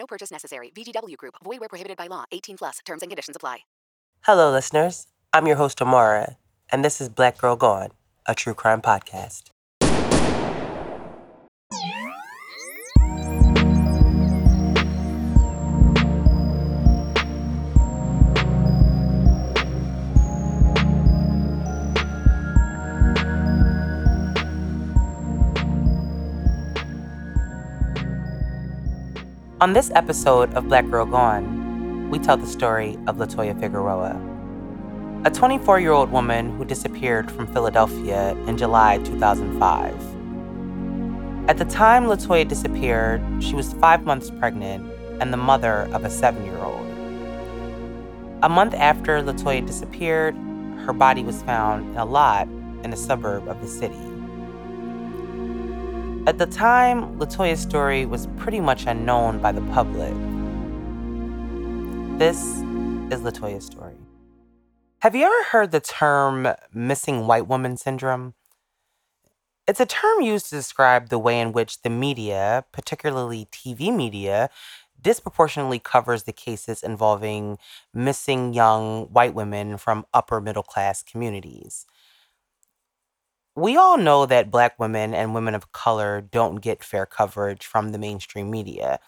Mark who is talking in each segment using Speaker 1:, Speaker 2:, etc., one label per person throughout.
Speaker 1: No purchase necessary. VGW Group. Void where prohibited by law. 18 plus. Terms and conditions apply.
Speaker 2: Hello, listeners. I'm your host, Amara, and this is Black Girl Gone, a true crime podcast. On this episode of Black Girl Gone, we tell the story of Latoya Figueroa, a 24 year old woman who disappeared from Philadelphia in July 2005. At the time Latoya disappeared, she was five months pregnant and the mother of a seven year old. A month after Latoya disappeared, her body was found in a lot in a suburb of the city. At the time, Latoya's story was pretty much unknown by the public. This is Latoya's story. Have you ever heard the term missing white woman syndrome? It's a term used to describe the way in which the media, particularly TV media, disproportionately covers the cases involving missing young white women from upper middle class communities we all know that black women and women of color don't get fair coverage from the mainstream media.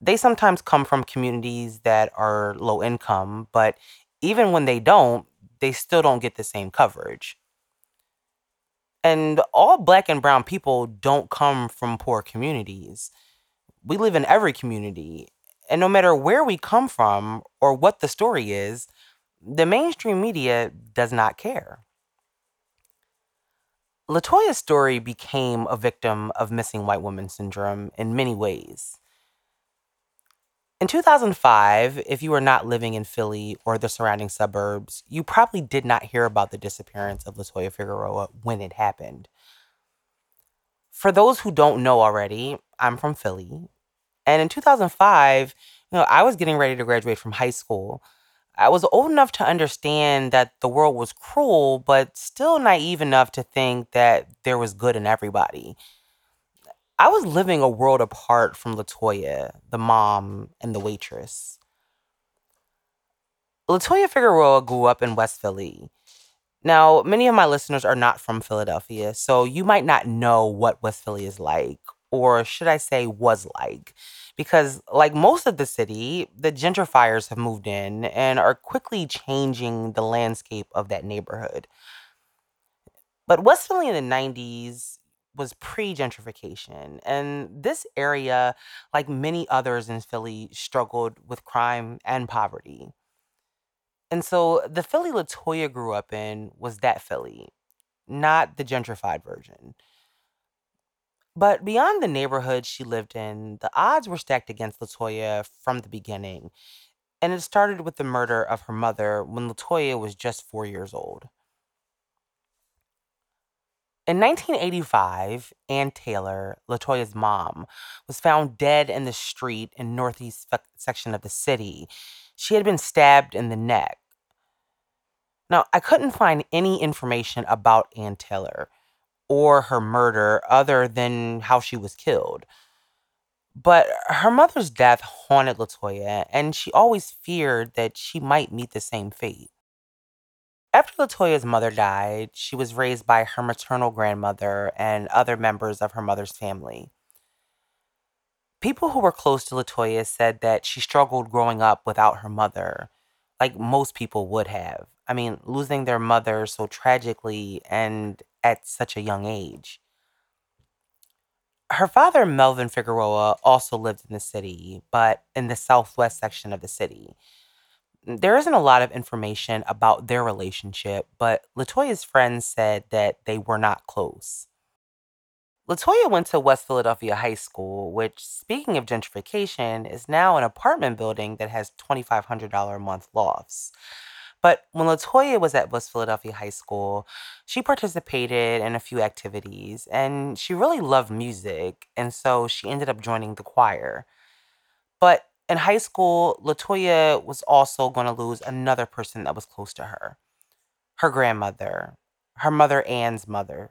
Speaker 2: They sometimes come from communities that are low income, but even when they don't, they still don't get the same coverage. And all black and brown people don't come from poor communities. We live in every community. And no matter where we come from or what the story is, the mainstream media does not care. Latoya's story became a victim of missing white woman syndrome in many ways. In 2005, if you were not living in Philly or the surrounding suburbs, you probably did not hear about the disappearance of Latoya Figueroa when it happened. For those who don't know already, I'm from Philly. And in 2005, you know, I was getting ready to graduate from high school. I was old enough to understand that the world was cruel, but still naive enough to think that there was good in everybody. I was living a world apart from Latoya, the mom, and the waitress. Latoya Figueroa grew up in West Philly. Now, many of my listeners are not from Philadelphia, so you might not know what West Philly is like, or should I say, was like because like most of the city, the gentrifiers have moved in and are quickly changing the landscape of that neighborhood. But West Philly in the 90s was pre-gentrification and this area like many others in Philly struggled with crime and poverty. And so the Philly Latoya grew up in was that Philly, not the gentrified version. But beyond the neighborhood she lived in, the odds were stacked against Latoya from the beginning. And it started with the murder of her mother when Latoya was just four years old. In 1985, Ann Taylor, Latoya's mom, was found dead in the street in northeast section of the city. She had been stabbed in the neck. Now, I couldn't find any information about Ann Taylor or her murder other than how she was killed. But her mother's death haunted Latoya, and she always feared that she might meet the same fate. After Latoya's mother died, she was raised by her maternal grandmother and other members of her mother's family. People who were close to Latoya said that she struggled growing up without her mother, like most people would have. I mean, losing their mother so tragically and at such a young age. Her father, Melvin Figueroa, also lived in the city, but in the southwest section of the city. There isn't a lot of information about their relationship, but Latoya's friends said that they were not close. Latoya went to West Philadelphia High School, which, speaking of gentrification, is now an apartment building that has $2,500 a month lofts. But when Latoya was at West Philadelphia High School, she participated in a few activities and she really loved music. And so she ended up joining the choir. But in high school, Latoya was also going to lose another person that was close to her her grandmother, her mother Ann's mother.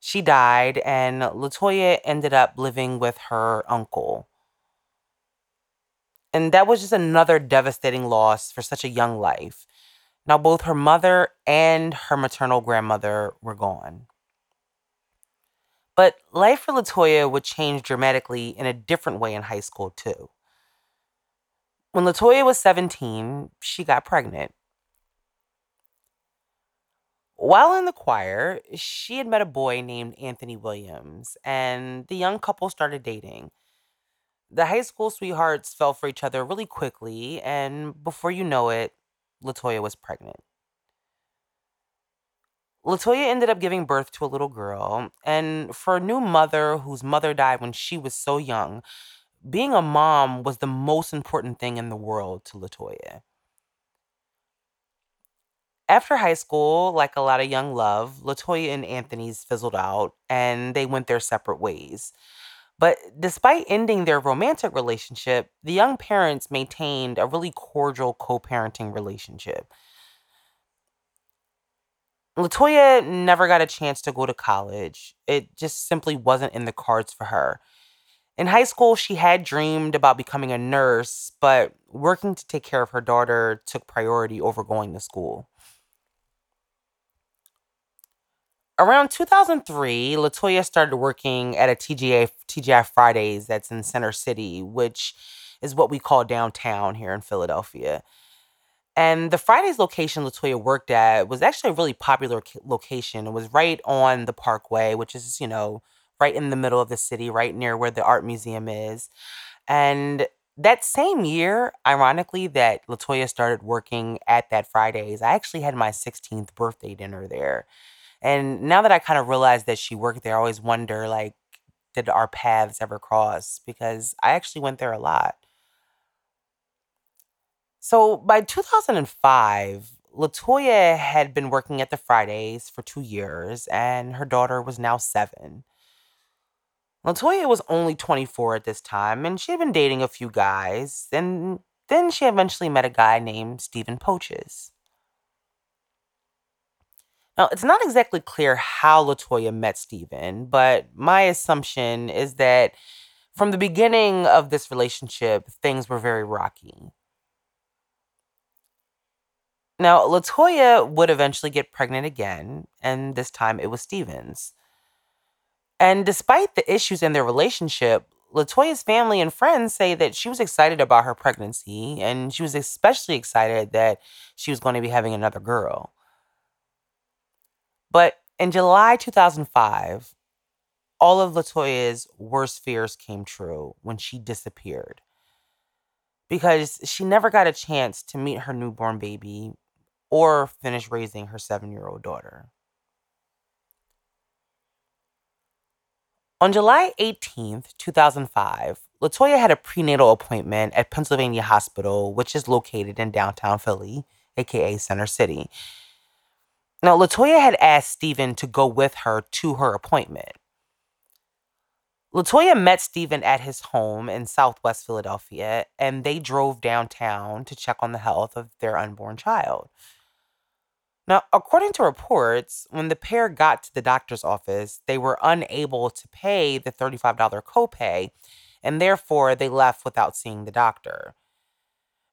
Speaker 2: She died, and Latoya ended up living with her uncle. And that was just another devastating loss for such a young life. Now, both her mother and her maternal grandmother were gone. But life for Latoya would change dramatically in a different way in high school, too. When Latoya was 17, she got pregnant. While in the choir, she had met a boy named Anthony Williams, and the young couple started dating. The high school sweethearts fell for each other really quickly, and before you know it, Latoya was pregnant. Latoya ended up giving birth to a little girl, and for a new mother whose mother died when she was so young, being a mom was the most important thing in the world to Latoya. After high school, like a lot of young love, Latoya and Anthony's fizzled out and they went their separate ways. But despite ending their romantic relationship, the young parents maintained a really cordial co parenting relationship. Latoya never got a chance to go to college. It just simply wasn't in the cards for her. In high school, she had dreamed about becoming a nurse, but working to take care of her daughter took priority over going to school. Around 2003, Latoya started working at a TGA TGI Fridays that's in Center City, which is what we call downtown here in Philadelphia. And the Fridays location Latoya worked at was actually a really popular location. It was right on the Parkway, which is, you know, right in the middle of the city, right near where the art museum is. And that same year, ironically, that Latoya started working at that Fridays, I actually had my 16th birthday dinner there. And now that I kind of realize that she worked there, I always wonder like, did our paths ever cross? Because I actually went there a lot. So by 2005, Latoya had been working at the Fridays for two years, and her daughter was now seven. Latoya was only 24 at this time, and she had been dating a few guys, and then she eventually met a guy named Stephen Poaches. Now, it's not exactly clear how Latoya met Stephen, but my assumption is that from the beginning of this relationship, things were very rocky. Now, Latoya would eventually get pregnant again, and this time it was Stevens. And despite the issues in their relationship, Latoya's family and friends say that she was excited about her pregnancy, and she was especially excited that she was going to be having another girl. But in July 2005, all of Latoya's worst fears came true when she disappeared. Because she never got a chance to meet her newborn baby or finish raising her seven year old daughter. On July 18th, 2005, Latoya had a prenatal appointment at Pennsylvania Hospital, which is located in downtown Philly, aka Center City. Now, Latoya had asked Stephen to go with her to her appointment. Latoya met Stephen at his home in Southwest Philadelphia, and they drove downtown to check on the health of their unborn child. Now, according to reports, when the pair got to the doctor's office, they were unable to pay the $35 copay, and therefore they left without seeing the doctor.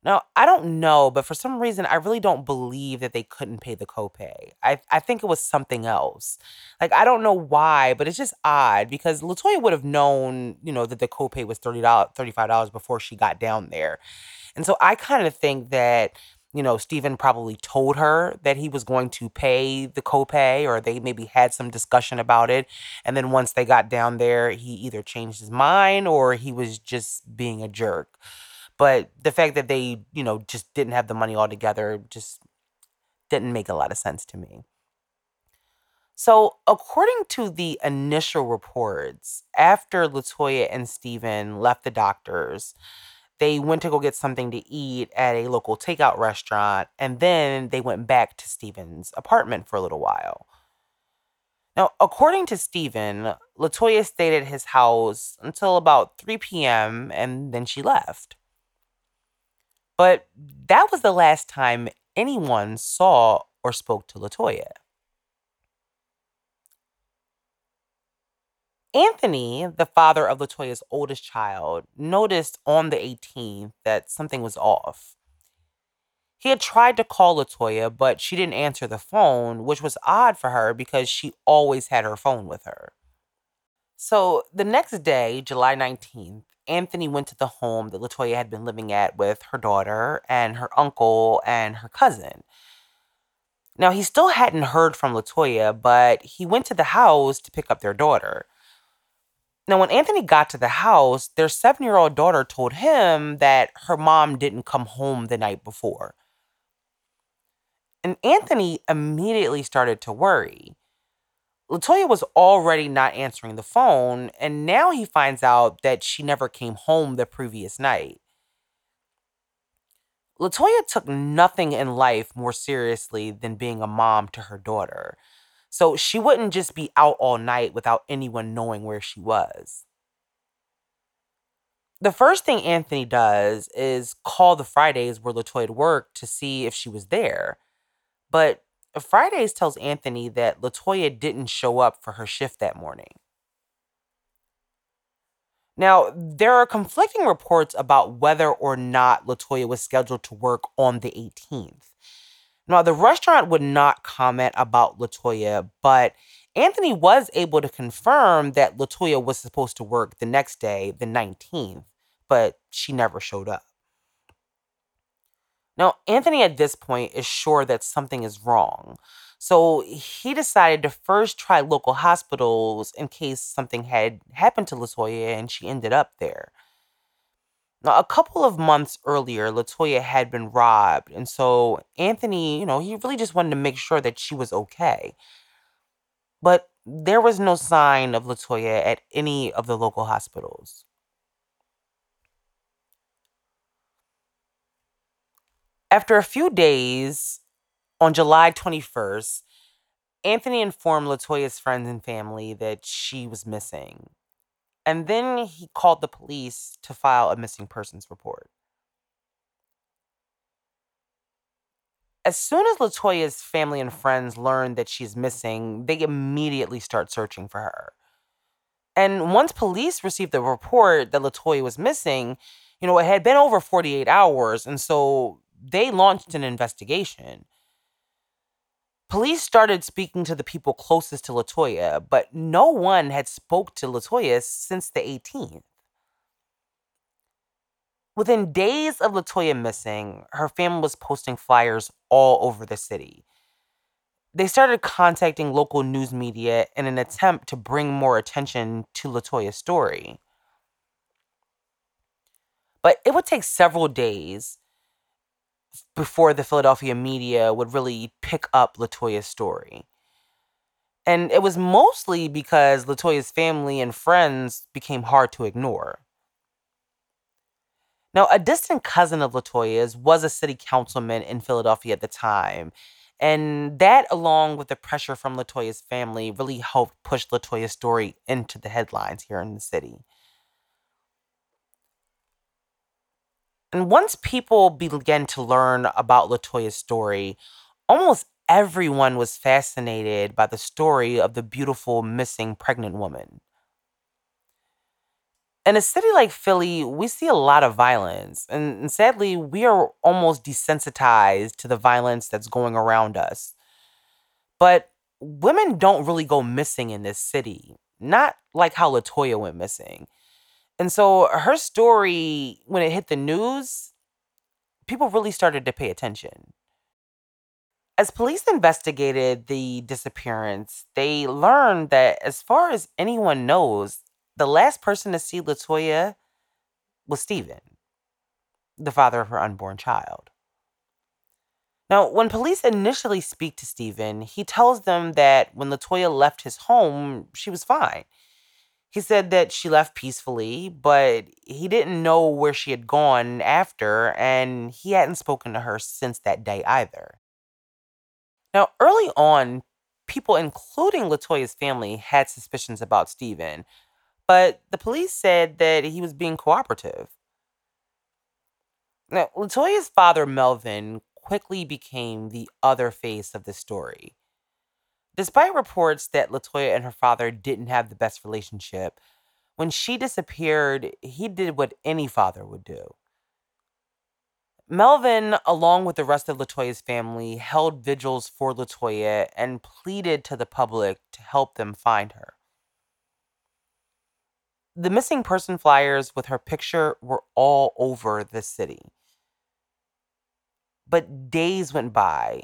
Speaker 2: Now, I don't know, but for some reason, I really don't believe that they couldn't pay the copay. I, I think it was something else. Like, I don't know why, but it's just odd because Latoya would have known, you know, that the copay was $30, $35 before she got down there. And so I kind of think that, you know, Stephen probably told her that he was going to pay the copay or they maybe had some discussion about it. And then once they got down there, he either changed his mind or he was just being a jerk. But the fact that they, you know, just didn't have the money altogether just didn't make a lot of sense to me. So, according to the initial reports, after Latoya and Steven left the doctors, they went to go get something to eat at a local takeout restaurant, and then they went back to Steven's apartment for a little while. Now, according to Steven, Latoya stayed at his house until about 3 p.m. and then she left. But that was the last time anyone saw or spoke to Latoya. Anthony, the father of Latoya's oldest child, noticed on the 18th that something was off. He had tried to call Latoya, but she didn't answer the phone, which was odd for her because she always had her phone with her. So the next day, July 19th, Anthony went to the home that Latoya had been living at with her daughter and her uncle and her cousin. Now, he still hadn't heard from Latoya, but he went to the house to pick up their daughter. Now, when Anthony got to the house, their seven year old daughter told him that her mom didn't come home the night before. And Anthony immediately started to worry. Latoya was already not answering the phone, and now he finds out that she never came home the previous night. Latoya took nothing in life more seriously than being a mom to her daughter. So she wouldn't just be out all night without anyone knowing where she was. The first thing Anthony does is call the Fridays where Latoya worked to see if she was there. But Fridays tells Anthony that Latoya didn't show up for her shift that morning. Now, there are conflicting reports about whether or not Latoya was scheduled to work on the 18th. Now, the restaurant would not comment about Latoya, but Anthony was able to confirm that Latoya was supposed to work the next day, the 19th, but she never showed up. Now, Anthony at this point is sure that something is wrong. So he decided to first try local hospitals in case something had happened to Latoya and she ended up there. Now, a couple of months earlier, Latoya had been robbed. And so Anthony, you know, he really just wanted to make sure that she was okay. But there was no sign of Latoya at any of the local hospitals. After a few days, on July 21st, Anthony informed Latoya's friends and family that she was missing. And then he called the police to file a missing persons report. As soon as Latoya's family and friends learn that she's missing, they immediately start searching for her. And once police received the report that Latoya was missing, you know, it had been over 48 hours, and so they launched an investigation. Police started speaking to the people closest to Latoya, but no one had spoke to Latoya since the 18th. Within days of Latoya missing, her family was posting flyers all over the city. They started contacting local news media in an attempt to bring more attention to Latoya's story. But it would take several days before the Philadelphia media would really pick up Latoya's story. And it was mostly because Latoya's family and friends became hard to ignore. Now, a distant cousin of Latoya's was a city councilman in Philadelphia at the time. And that, along with the pressure from Latoya's family, really helped push Latoya's story into the headlines here in the city. And once people began to learn about Latoya's story, almost everyone was fascinated by the story of the beautiful missing pregnant woman. In a city like Philly, we see a lot of violence, and, and sadly, we are almost desensitized to the violence that's going around us. But women don't really go missing in this city, not like how Latoya went missing. And so her story, when it hit the news, people really started to pay attention. As police investigated the disappearance, they learned that, as far as anyone knows, the last person to see Latoya was Steven, the father of her unborn child. Now, when police initially speak to Stephen, he tells them that when Latoya left his home, she was fine. He said that she left peacefully, but he didn't know where she had gone after, and he hadn't spoken to her since that day either. Now, early on, people, including Latoya's family, had suspicions about Stephen, but the police said that he was being cooperative. Now, Latoya's father, Melvin, quickly became the other face of the story. Despite reports that Latoya and her father didn't have the best relationship, when she disappeared, he did what any father would do. Melvin, along with the rest of Latoya's family, held vigils for Latoya and pleaded to the public to help them find her. The missing person flyers with her picture were all over the city. But days went by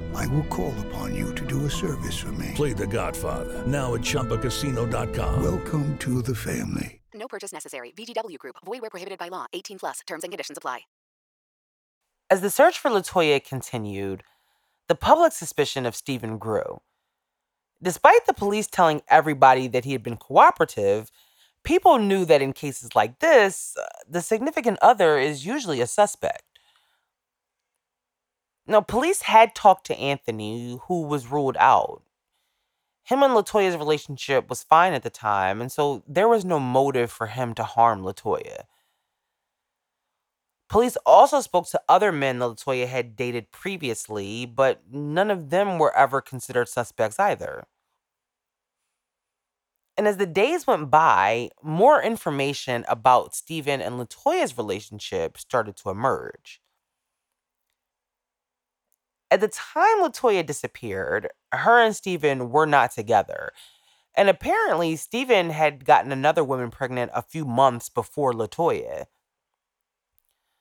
Speaker 3: I will call upon you to do a service for me.
Speaker 4: Play The Godfather now at ChumbaCasino.com.
Speaker 3: Welcome to the family.
Speaker 1: No purchase necessary. VGW Group. Void where prohibited by law. 18 plus. Terms and conditions apply.
Speaker 2: As the search for Latoya continued, the public suspicion of Stephen grew. Despite the police telling everybody that he had been cooperative, people knew that in cases like this, uh, the significant other is usually a suspect. Now, police had talked to Anthony, who was ruled out. Him and Latoya's relationship was fine at the time, and so there was no motive for him to harm Latoya. Police also spoke to other men that Latoya had dated previously, but none of them were ever considered suspects either. And as the days went by, more information about Stephen and Latoya's relationship started to emerge. At the time Latoya disappeared, her and Stephen were not together. And apparently, Stephen had gotten another woman pregnant a few months before Latoya.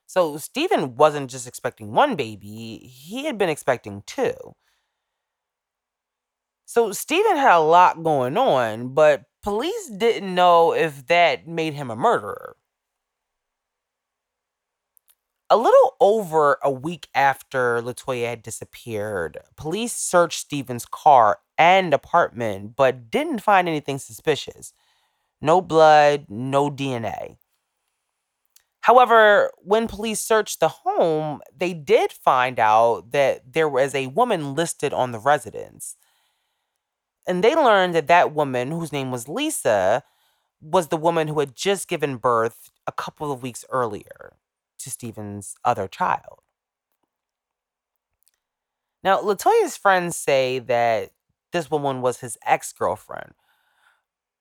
Speaker 2: So Stephen wasn't just expecting one baby, he had been expecting two. So Stephen had a lot going on, but police didn't know if that made him a murderer. A little over a week after Latoya had disappeared, police searched Stephen's car and apartment, but didn't find anything suspicious. No blood, no DNA. However, when police searched the home, they did find out that there was a woman listed on the residence. And they learned that that woman, whose name was Lisa, was the woman who had just given birth a couple of weeks earlier to Stephen's other child. Now, Latoya's friends say that this woman was his ex girlfriend,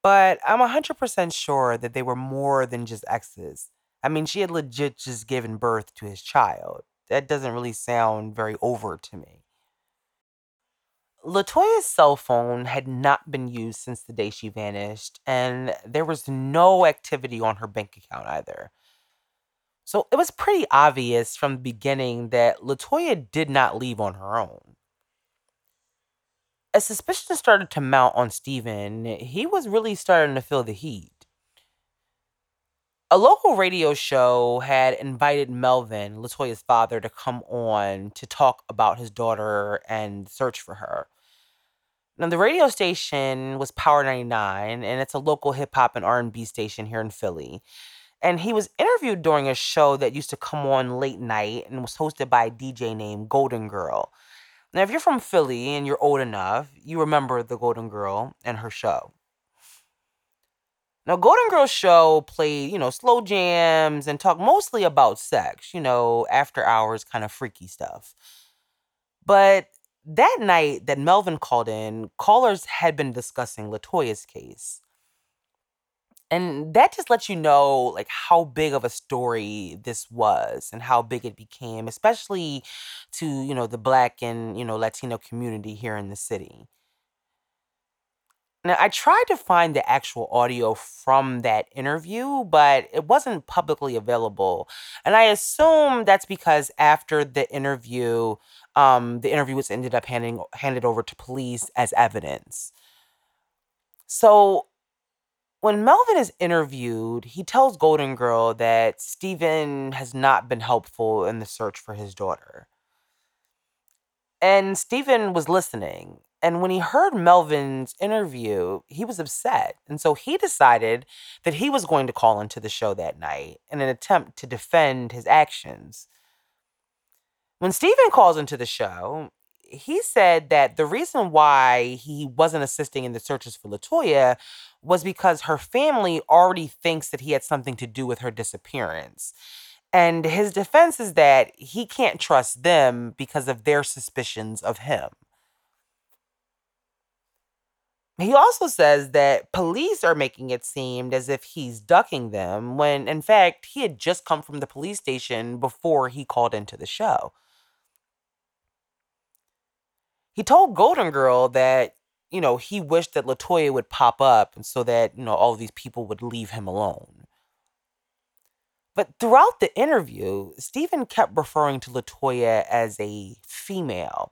Speaker 2: but I'm 100% sure that they were more than just exes. I mean, she had legit just given birth to his child. That doesn't really sound very overt to me. Latoya's cell phone had not been used since the day she vanished, and there was no activity on her bank account either. So it was pretty obvious from the beginning that Latoya did not leave on her own. As suspicion started to mount on Stephen, he was really starting to feel the heat. A local radio show had invited Melvin, Latoya's father, to come on to talk about his daughter and search for her. Now, the radio station was Power 99, and it's a local hip hop and R&B station here in Philly. And he was interviewed during a show that used to come on late night and was hosted by a DJ named Golden Girl. Now, if you're from Philly and you're old enough, you remember the Golden Girl and her show. Now, Golden Girl's show played, you know, slow jams and talked mostly about sex, you know, after hours kind of freaky stuff. But that night that Melvin called in, callers had been discussing Latoya's case and that just lets you know like how big of a story this was and how big it became especially to you know the black and you know latino community here in the city Now, I tried to find the actual audio from that interview, but it wasn't publicly available. And I assume that's because after the interview, um, the interview was ended up handing handed over to police as evidence. So when Melvin is interviewed, he tells Golden Girl that Stephen has not been helpful in the search for his daughter. And Stephen was listening. And when he heard Melvin's interview, he was upset. And so he decided that he was going to call into the show that night in an attempt to defend his actions. When Stephen calls into the show, he said that the reason why he wasn't assisting in the searches for Latoya was because her family already thinks that he had something to do with her disappearance. And his defense is that he can't trust them because of their suspicions of him. He also says that police are making it seem as if he's ducking them when, in fact, he had just come from the police station before he called into the show. He told Golden Girl that, you know, he wished that Latoya would pop up and so that, you know, all these people would leave him alone. But throughout the interview, Stephen kept referring to Latoya as a female.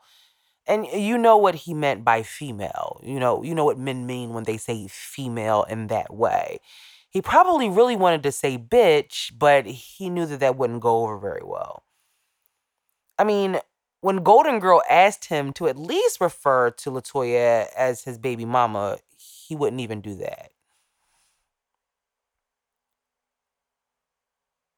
Speaker 2: And you know what he meant by female. You know, you know what men mean when they say female in that way. He probably really wanted to say bitch, but he knew that that wouldn't go over very well. I mean, when Golden Girl asked him to at least refer to Latoya as his baby mama, he wouldn't even do that.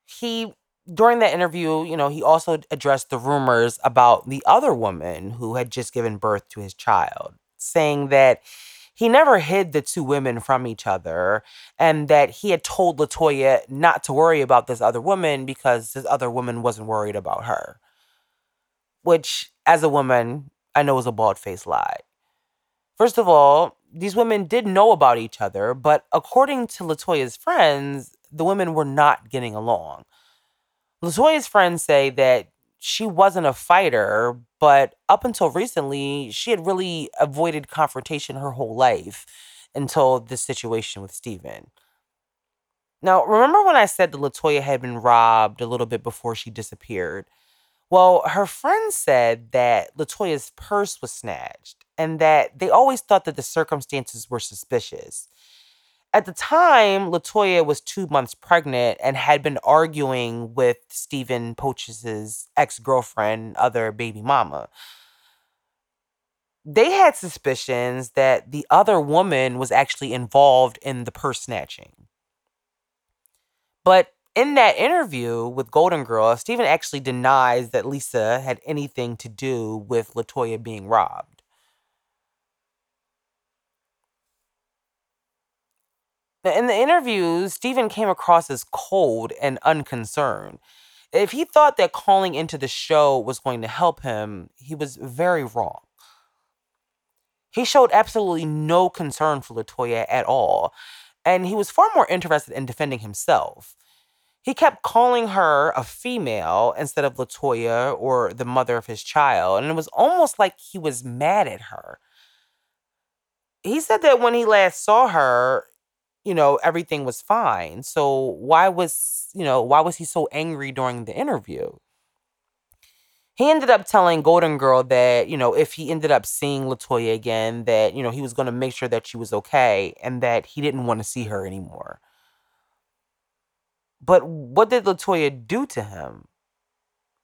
Speaker 2: He during that interview, you know, he also addressed the rumors about the other woman who had just given birth to his child, saying that he never hid the two women from each other and that he had told Latoya not to worry about this other woman because this other woman wasn't worried about her. Which, as a woman, I know is a bald faced lie. First of all, these women did know about each other, but according to Latoya's friends, the women were not getting along. Latoya's friends say that she wasn't a fighter, but up until recently, she had really avoided confrontation her whole life until this situation with Stephen. Now, remember when I said that Latoya had been robbed a little bit before she disappeared? Well, her friends said that Latoya's purse was snatched and that they always thought that the circumstances were suspicious. At the time, Latoya was two months pregnant and had been arguing with Stephen Poaches' ex girlfriend, other baby mama. They had suspicions that the other woman was actually involved in the purse snatching. But in that interview with Golden Girl, Stephen actually denies that Lisa had anything to do with Latoya being robbed. In the interview, Stephen came across as cold and unconcerned. If he thought that calling into the show was going to help him, he was very wrong. He showed absolutely no concern for Latoya at all, and he was far more interested in defending himself. He kept calling her a female instead of Latoya or the mother of his child, and it was almost like he was mad at her. He said that when he last saw her, you know, everything was fine. So why was, you know, why was he so angry during the interview? He ended up telling Golden Girl that, you know, if he ended up seeing Latoya again, that, you know, he was going to make sure that she was okay and that he didn't want to see her anymore. But what did Latoya do to him?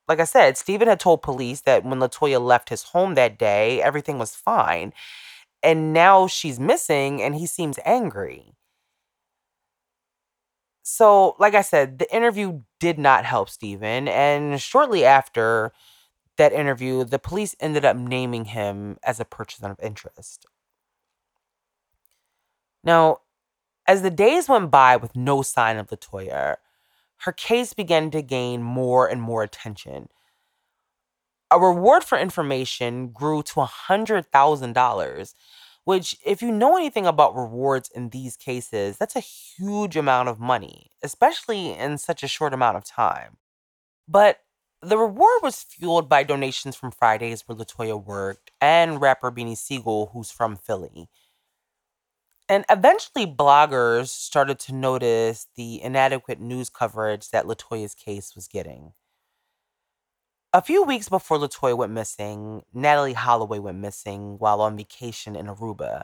Speaker 2: Like I said, Stephen had told police that when Latoya left his home that day, everything was fine. And now she's missing and he seems angry. So, like I said, the interview did not help Stephen. And shortly after that interview, the police ended up naming him as a person of interest. Now, as the days went by with no sign of Latoya, her case began to gain more and more attention. A reward for information grew to $100,000 which, if you know anything about rewards in these cases, that's a huge amount of money, especially in such a short amount of time. But the reward was fueled by donations from Fridays where Latoya worked and rapper Beanie Sigel, who's from Philly. And eventually, bloggers started to notice the inadequate news coverage that Latoya's case was getting. A few weeks before Latoya went missing, Natalee Holloway went missing while on vacation in Aruba.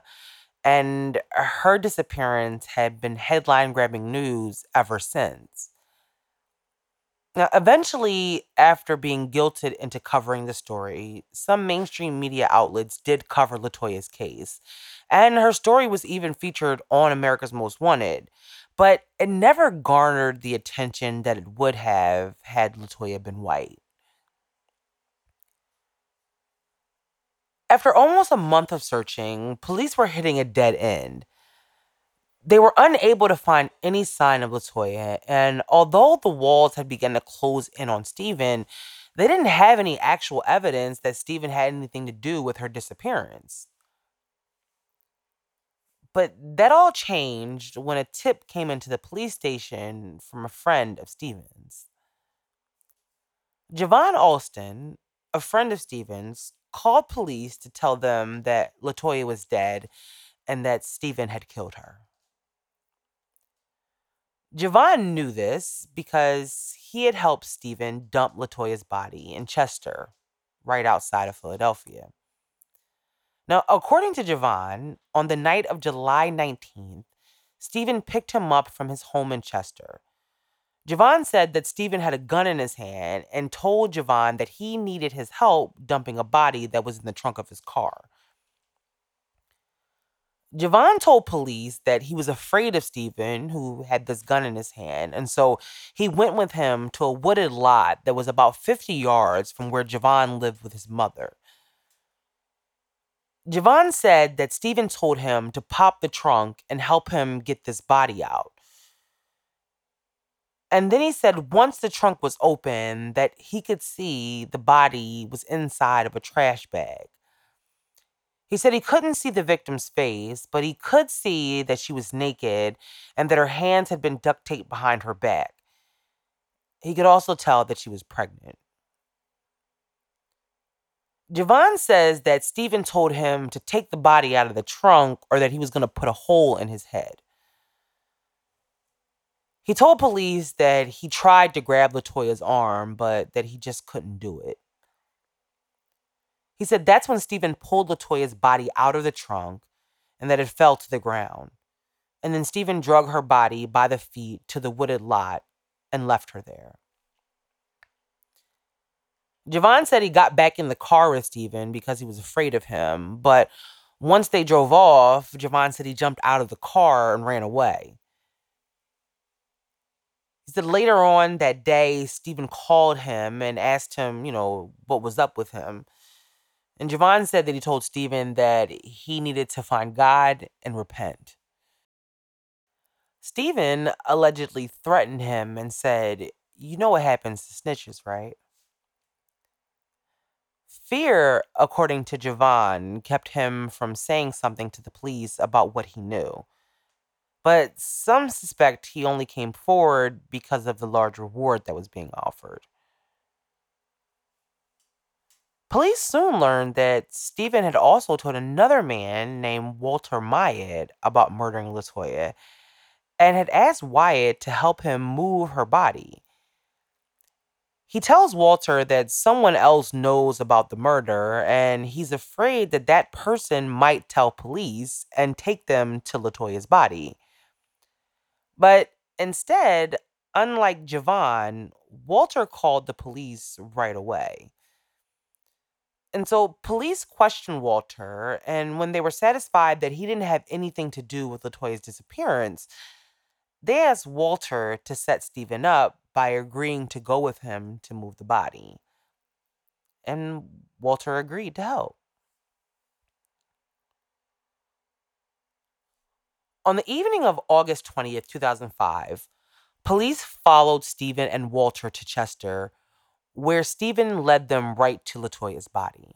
Speaker 2: And her disappearance had been headline grabbing news ever since. Now, eventually, after being guilted into covering the story, some mainstream media outlets did cover Latoya's case. And her story was even featured on America's Most Wanted. But it never garnered the attention that it would have had Latoya been white. After almost a month of searching, police were hitting a dead end. They were unable to find any sign of Latoya, and although the walls had begun to close in on Stephen, they didn't have any actual evidence that Stephen had anything to do with her disappearance. But that all changed when a tip came into the police station from a friend of Stephen's. Javon Alston, a friend of Stephen's, called police to tell them that Latoya was dead and that Stephen had killed her. Javon knew this because he had helped Stephen dump Latoya's body in Chester, right outside of Philadelphia. Now, according to Javon, on the night of July 19th, Stephen picked him up from his home in Chester. Javon said that Stephen had a gun in his hand and told Javon that he needed his help dumping a body that was in the trunk of his car. Javon told police that he was afraid of Stephen, who had this gun in his hand, and so he went with him to a wooded lot that was about 50 yards from where Javon lived with his mother. Javon said that Stephen told him to pop the trunk and help him get this body out. And then he said once the trunk was open, that he could see the body was inside of a trash bag. He said he couldn't see the victim's face, but he could see that she was naked and that her hands had been duct taped behind her back. He could also tell that she was pregnant. Javon says that Stephen told him to take the body out of the trunk or that he was going to put a hole in his head. He told police that he tried to grab Latoya's arm, but that he just couldn't do it. He said that's when Stephen pulled Latoya's body out of the trunk and that it fell to the ground. And then Stephen drug her body by the feet to the wooded lot and left her there. Javon said he got back in the car with Stephen because he was afraid of him, but once they drove off, Javon said he jumped out of the car and ran away. He said later on that day, Stephen called him and asked him, you know, what was up with him. And Javon said that he told Stephen that he needed to find God and repent. Stephen allegedly threatened him and said, You know what happens to snitches, right? Fear, according to Javon, kept him from saying something to the police about what he knew but some suspect he only came forward because of the large reward that was being offered. Police soon learned that Stephen had also told another man named Walter Myatt about murdering Latoya and had asked Wyatt to help him move her body. He tells Walter that someone else knows about the murder and he's afraid that that person might tell police and take them to Latoya's body. But instead, unlike Javon, Walter called the police right away. And so police questioned Walter, and when they were satisfied that he didn't have anything to do with Latoya's disappearance, they asked Walter to set Stephen up by agreeing to go with him to move the body. And Walter agreed to help. On the evening of August 20th, 2005, police followed Stephen and Walter to Chester, where Stephen led them right to Latoya's body.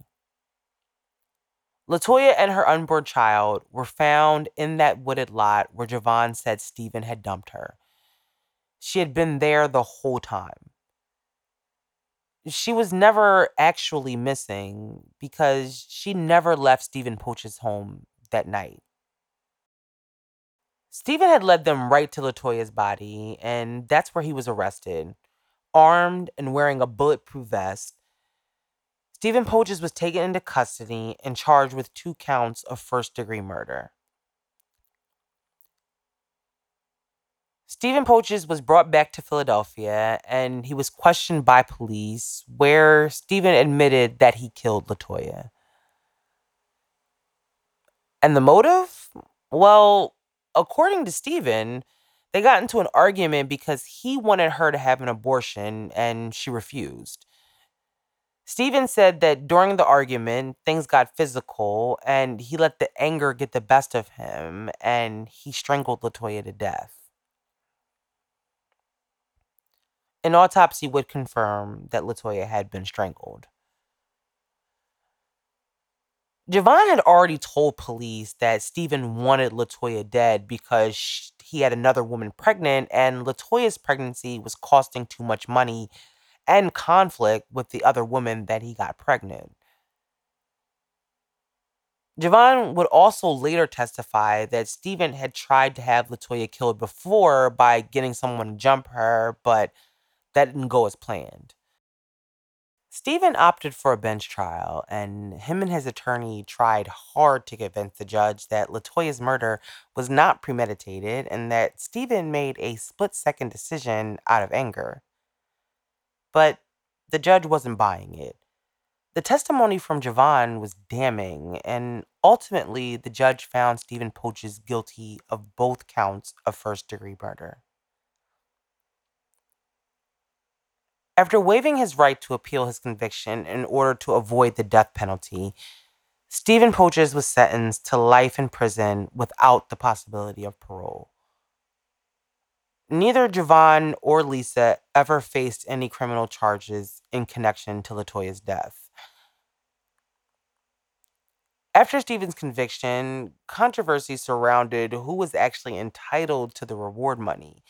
Speaker 2: Latoya and her unborn child were found in that wooded lot where Javon said Stephen had dumped her. She had been there the whole time. She was never actually missing because she never left Stephen Poaches' home that night. Stephen had led them right to Latoya's body, and that's where he was arrested. Armed and wearing a bulletproof vest, Stephen Poaches was taken into custody and charged with two counts of first degree murder. Stephen Poaches was brought back to Philadelphia and he was questioned by police, where Stephen admitted that he killed Latoya. And the motive? Well, according to Stephen, they got into an argument because he wanted her to have an abortion and she refused. Stephen said that during the argument, things got physical and he let the anger get the best of him and he strangled Latoya to death. An autopsy would confirm that Latoya had been strangled. Javon had already told police that Stephen wanted Latoya dead because he had another woman pregnant, and Latoya's pregnancy was costing too much money and conflict with the other woman that he got pregnant. Javon would also later testify that Stephen had tried to have Latoya killed before by getting someone to jump her, but that didn't go as planned. Stephen opted for a bench trial, and him and his attorney tried hard to convince the judge that Latoya's murder was not premeditated and that Stephen made a split second decision out of anger. But the judge wasn't buying it. The testimony from Javon was damning, and ultimately, the judge found Stephen Poaches guilty of both counts of first degree murder. After waiving his right to appeal his conviction in order to avoid the death penalty, Stephen Poaches was sentenced to life in prison without the possibility of parole. Neither Javon or Lisa ever faced any criminal charges in connection to Latoya's death. After Stephen's conviction, controversy surrounded who was actually entitled to the reward money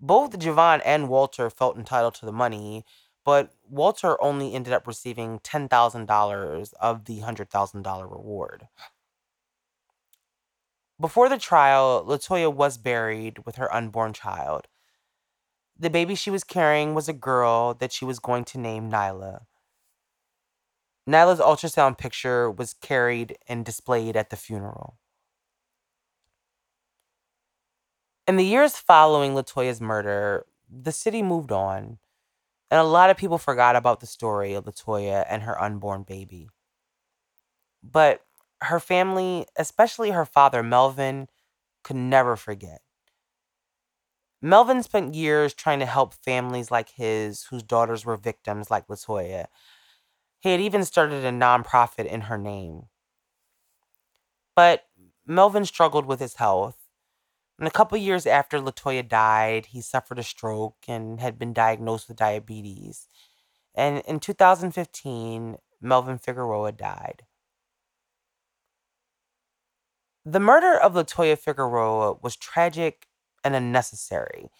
Speaker 2: both Javon and Walter felt entitled to the money, but Walter only ended up receiving $10,000 of the $100,000 reward. Before the trial, Latoya was buried with her unborn child. The baby she was carrying was a girl that she was going to name Nyla. Nyla's ultrasound picture was carried and displayed at the funeral. In the years following Latoya's murder, the city moved on, and a lot of people forgot about the story of Latoya and her unborn baby. But her family, especially her father, Melvin, could never forget. Melvin spent years trying to help families like his whose daughters were victims like Latoya. He had even started a nonprofit in her name. But Melvin struggled with his health and a couple years after Latoya died, he suffered a stroke and had been diagnosed with diabetes. And in 2015, Melvin Figueroa died. The murder of Latoya Figueroa was tragic and unnecessary,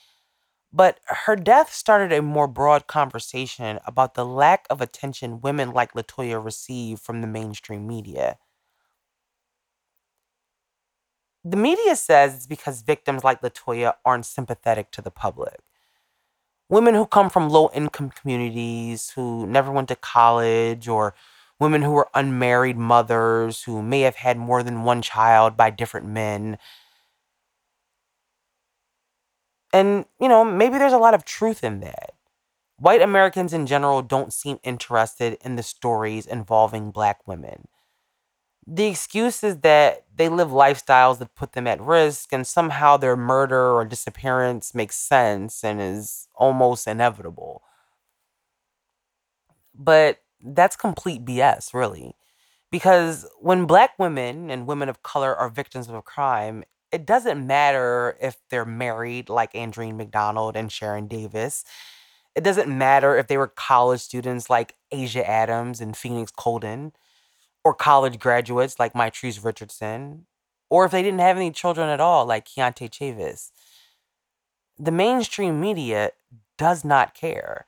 Speaker 2: but her death started a more broad conversation about the lack of attention women like Latoya receive from the mainstream media. The media says it's because victims like Latoya aren't sympathetic to the public. Women who come from low income communities, who never went to college, or women who are unmarried mothers who may have had more than one child by different men. And, you know, maybe there's a lot of truth in that. White Americans in general don't seem interested in the stories involving black women the excuse is that they live lifestyles that put them at risk and somehow their murder or disappearance makes sense and is almost inevitable. But that's complete BS, really. Because when black women and women of color are victims of a crime, it doesn't matter if they're married like Andrine McDonald and Sharon Davis. It doesn't matter if they were college students like Asia Adams and Phoenix Coldon or college graduates like Mitrice Richardson, or if they didn't have any children at all like Keontae Chavis. The mainstream media does not care,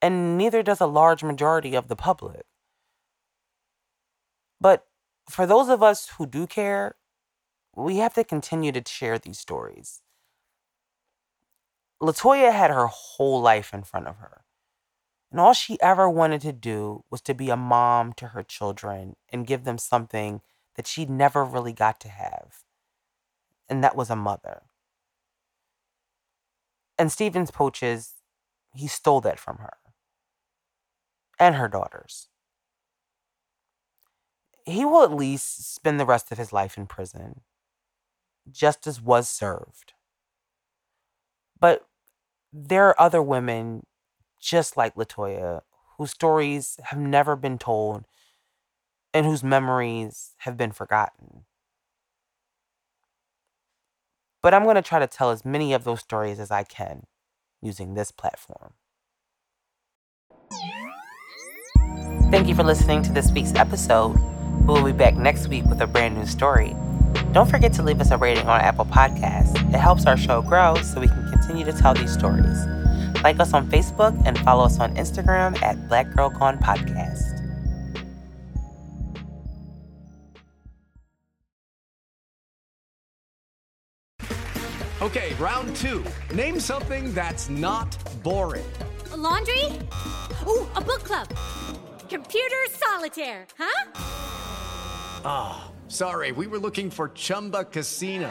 Speaker 2: and neither does a large majority of the public. But for those of us who do care, we have to continue to share these stories. Latoya had her whole life in front of her. And all she ever wanted to do was to be a mom to her children and give them something that she never really got to have. And that was a mother. And Stevens Poaches, he stole that from her and her daughters. He will at least spend the rest of his life in prison. Justice was served. But there are other women just like Latoya whose stories have never been told and whose memories have been forgotten. But I'm going to try to tell as many of those stories as I can using this platform. Thank you for listening to this week's episode. We will be back next week with a brand new story. Don't forget to leave us a rating on Apple Podcasts. It helps our show grow so we can continue to tell these stories. Like us on Facebook and follow us on Instagram at Black Girl Gone Podcast.
Speaker 5: Okay, round two. Name something that's not boring.
Speaker 6: A laundry? Ooh, a book club. Computer solitaire, huh?
Speaker 5: Ah, oh, sorry, we were looking for Chumba Casino.